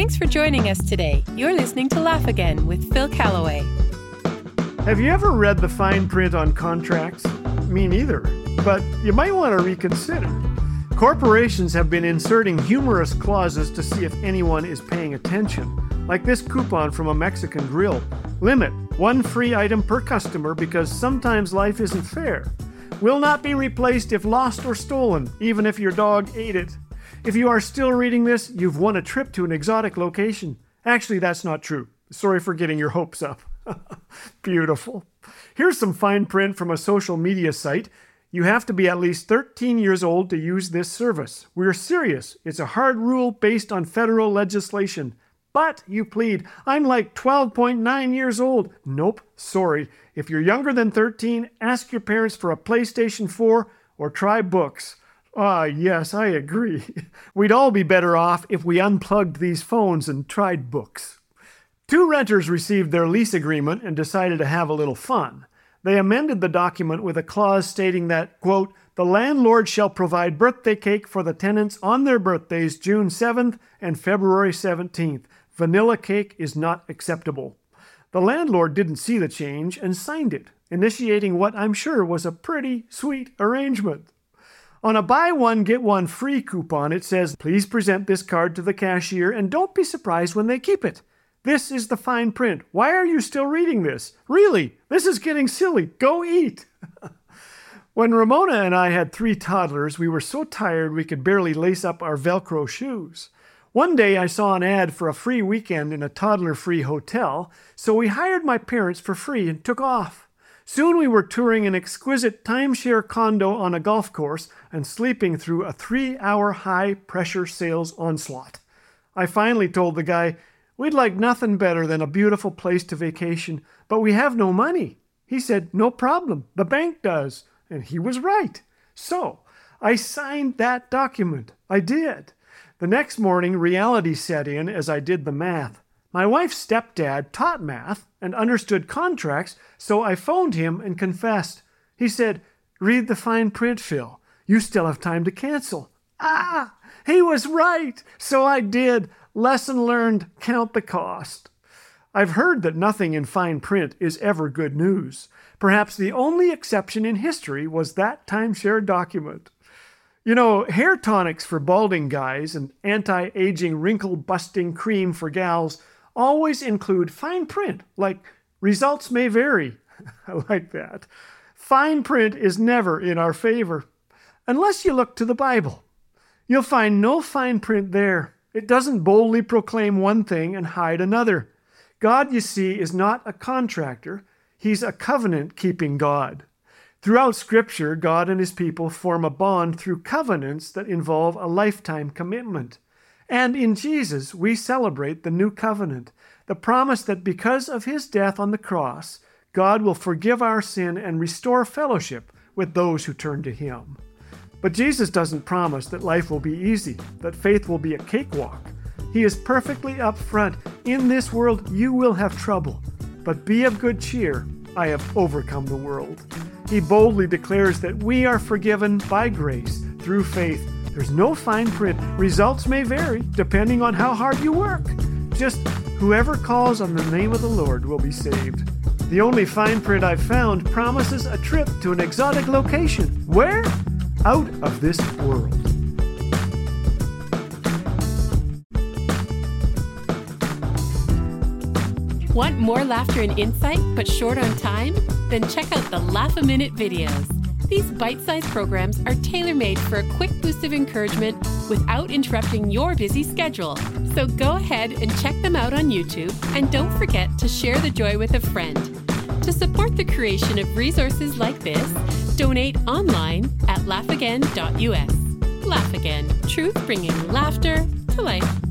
Thanks for joining us today. You're listening to Laugh Again with Phil Callaway. Have you ever read the fine print on contracts? Me neither, but you might want to reconsider. Corporations have been inserting humorous clauses to see if anyone is paying attention, like this coupon from a Mexican grill. Limit one free item per customer because sometimes life isn't fair. Will not be replaced if lost or stolen, even if your dog ate it. If you are still reading this, you've won a trip to an exotic location. Actually, that's not true. Sorry for getting your hopes up. Beautiful. Here's some fine print from a social media site. You have to be at least 13 years old to use this service. We're serious. It's a hard rule based on federal legislation. But, you plead, I'm like 12.9 years old. Nope, sorry. If you're younger than 13, ask your parents for a PlayStation 4 or try books. Ah, yes, I agree. We'd all be better off if we unplugged these phones and tried books. Two renters received their lease agreement and decided to have a little fun. They amended the document with a clause stating that, quote, the landlord shall provide birthday cake for the tenants on their birthdays June 7th and February 17th. Vanilla cake is not acceptable. The landlord didn't see the change and signed it, initiating what I'm sure was a pretty sweet arrangement. On a buy one, get one free coupon, it says, Please present this card to the cashier and don't be surprised when they keep it. This is the fine print. Why are you still reading this? Really, this is getting silly. Go eat. when Ramona and I had three toddlers, we were so tired we could barely lace up our Velcro shoes. One day I saw an ad for a free weekend in a toddler free hotel, so we hired my parents for free and took off. Soon we were touring an exquisite timeshare condo on a golf course and sleeping through a three hour high pressure sales onslaught. I finally told the guy, We'd like nothing better than a beautiful place to vacation, but we have no money. He said, No problem, the bank does. And he was right. So I signed that document. I did. The next morning, reality set in as I did the math. My wife's stepdad taught math and understood contracts, so I phoned him and confessed. He said, Read the fine print, Phil. You still have time to cancel. Ah, he was right. So I did. Lesson learned, count the cost. I've heard that nothing in fine print is ever good news. Perhaps the only exception in history was that timeshare document. You know, hair tonics for balding guys and anti aging wrinkle busting cream for gals always include fine print, like results may vary. I like that. Fine print is never in our favor, unless you look to the Bible. You'll find no fine print there. It doesn't boldly proclaim one thing and hide another. God, you see, is not a contractor, He's a covenant keeping God. Throughout Scripture, God and His people form a bond through covenants that involve a lifetime commitment. And in Jesus, we celebrate the new covenant, the promise that because of His death on the cross, God will forgive our sin and restore fellowship with those who turn to Him. But Jesus doesn't promise that life will be easy, that faith will be a cakewalk. He is perfectly upfront. In this world you will have trouble, but be of good cheer. I have overcome the world. He boldly declares that we are forgiven by grace through faith. There's no fine print. Results may vary depending on how hard you work. Just whoever calls on the name of the Lord will be saved. The only fine print I've found promises a trip to an exotic location. Where? out of this world. Want more laughter and insight, but short on time? Then check out the Laugh a Minute videos. These bite sized programs are tailor made for a quick boost of encouragement without interrupting your busy schedule. So go ahead and check them out on YouTube, and don't forget to share the joy with a friend. To support the creation of resources like this, donate online at laughagain.us. Laugh Again, truth bringing laughter to life.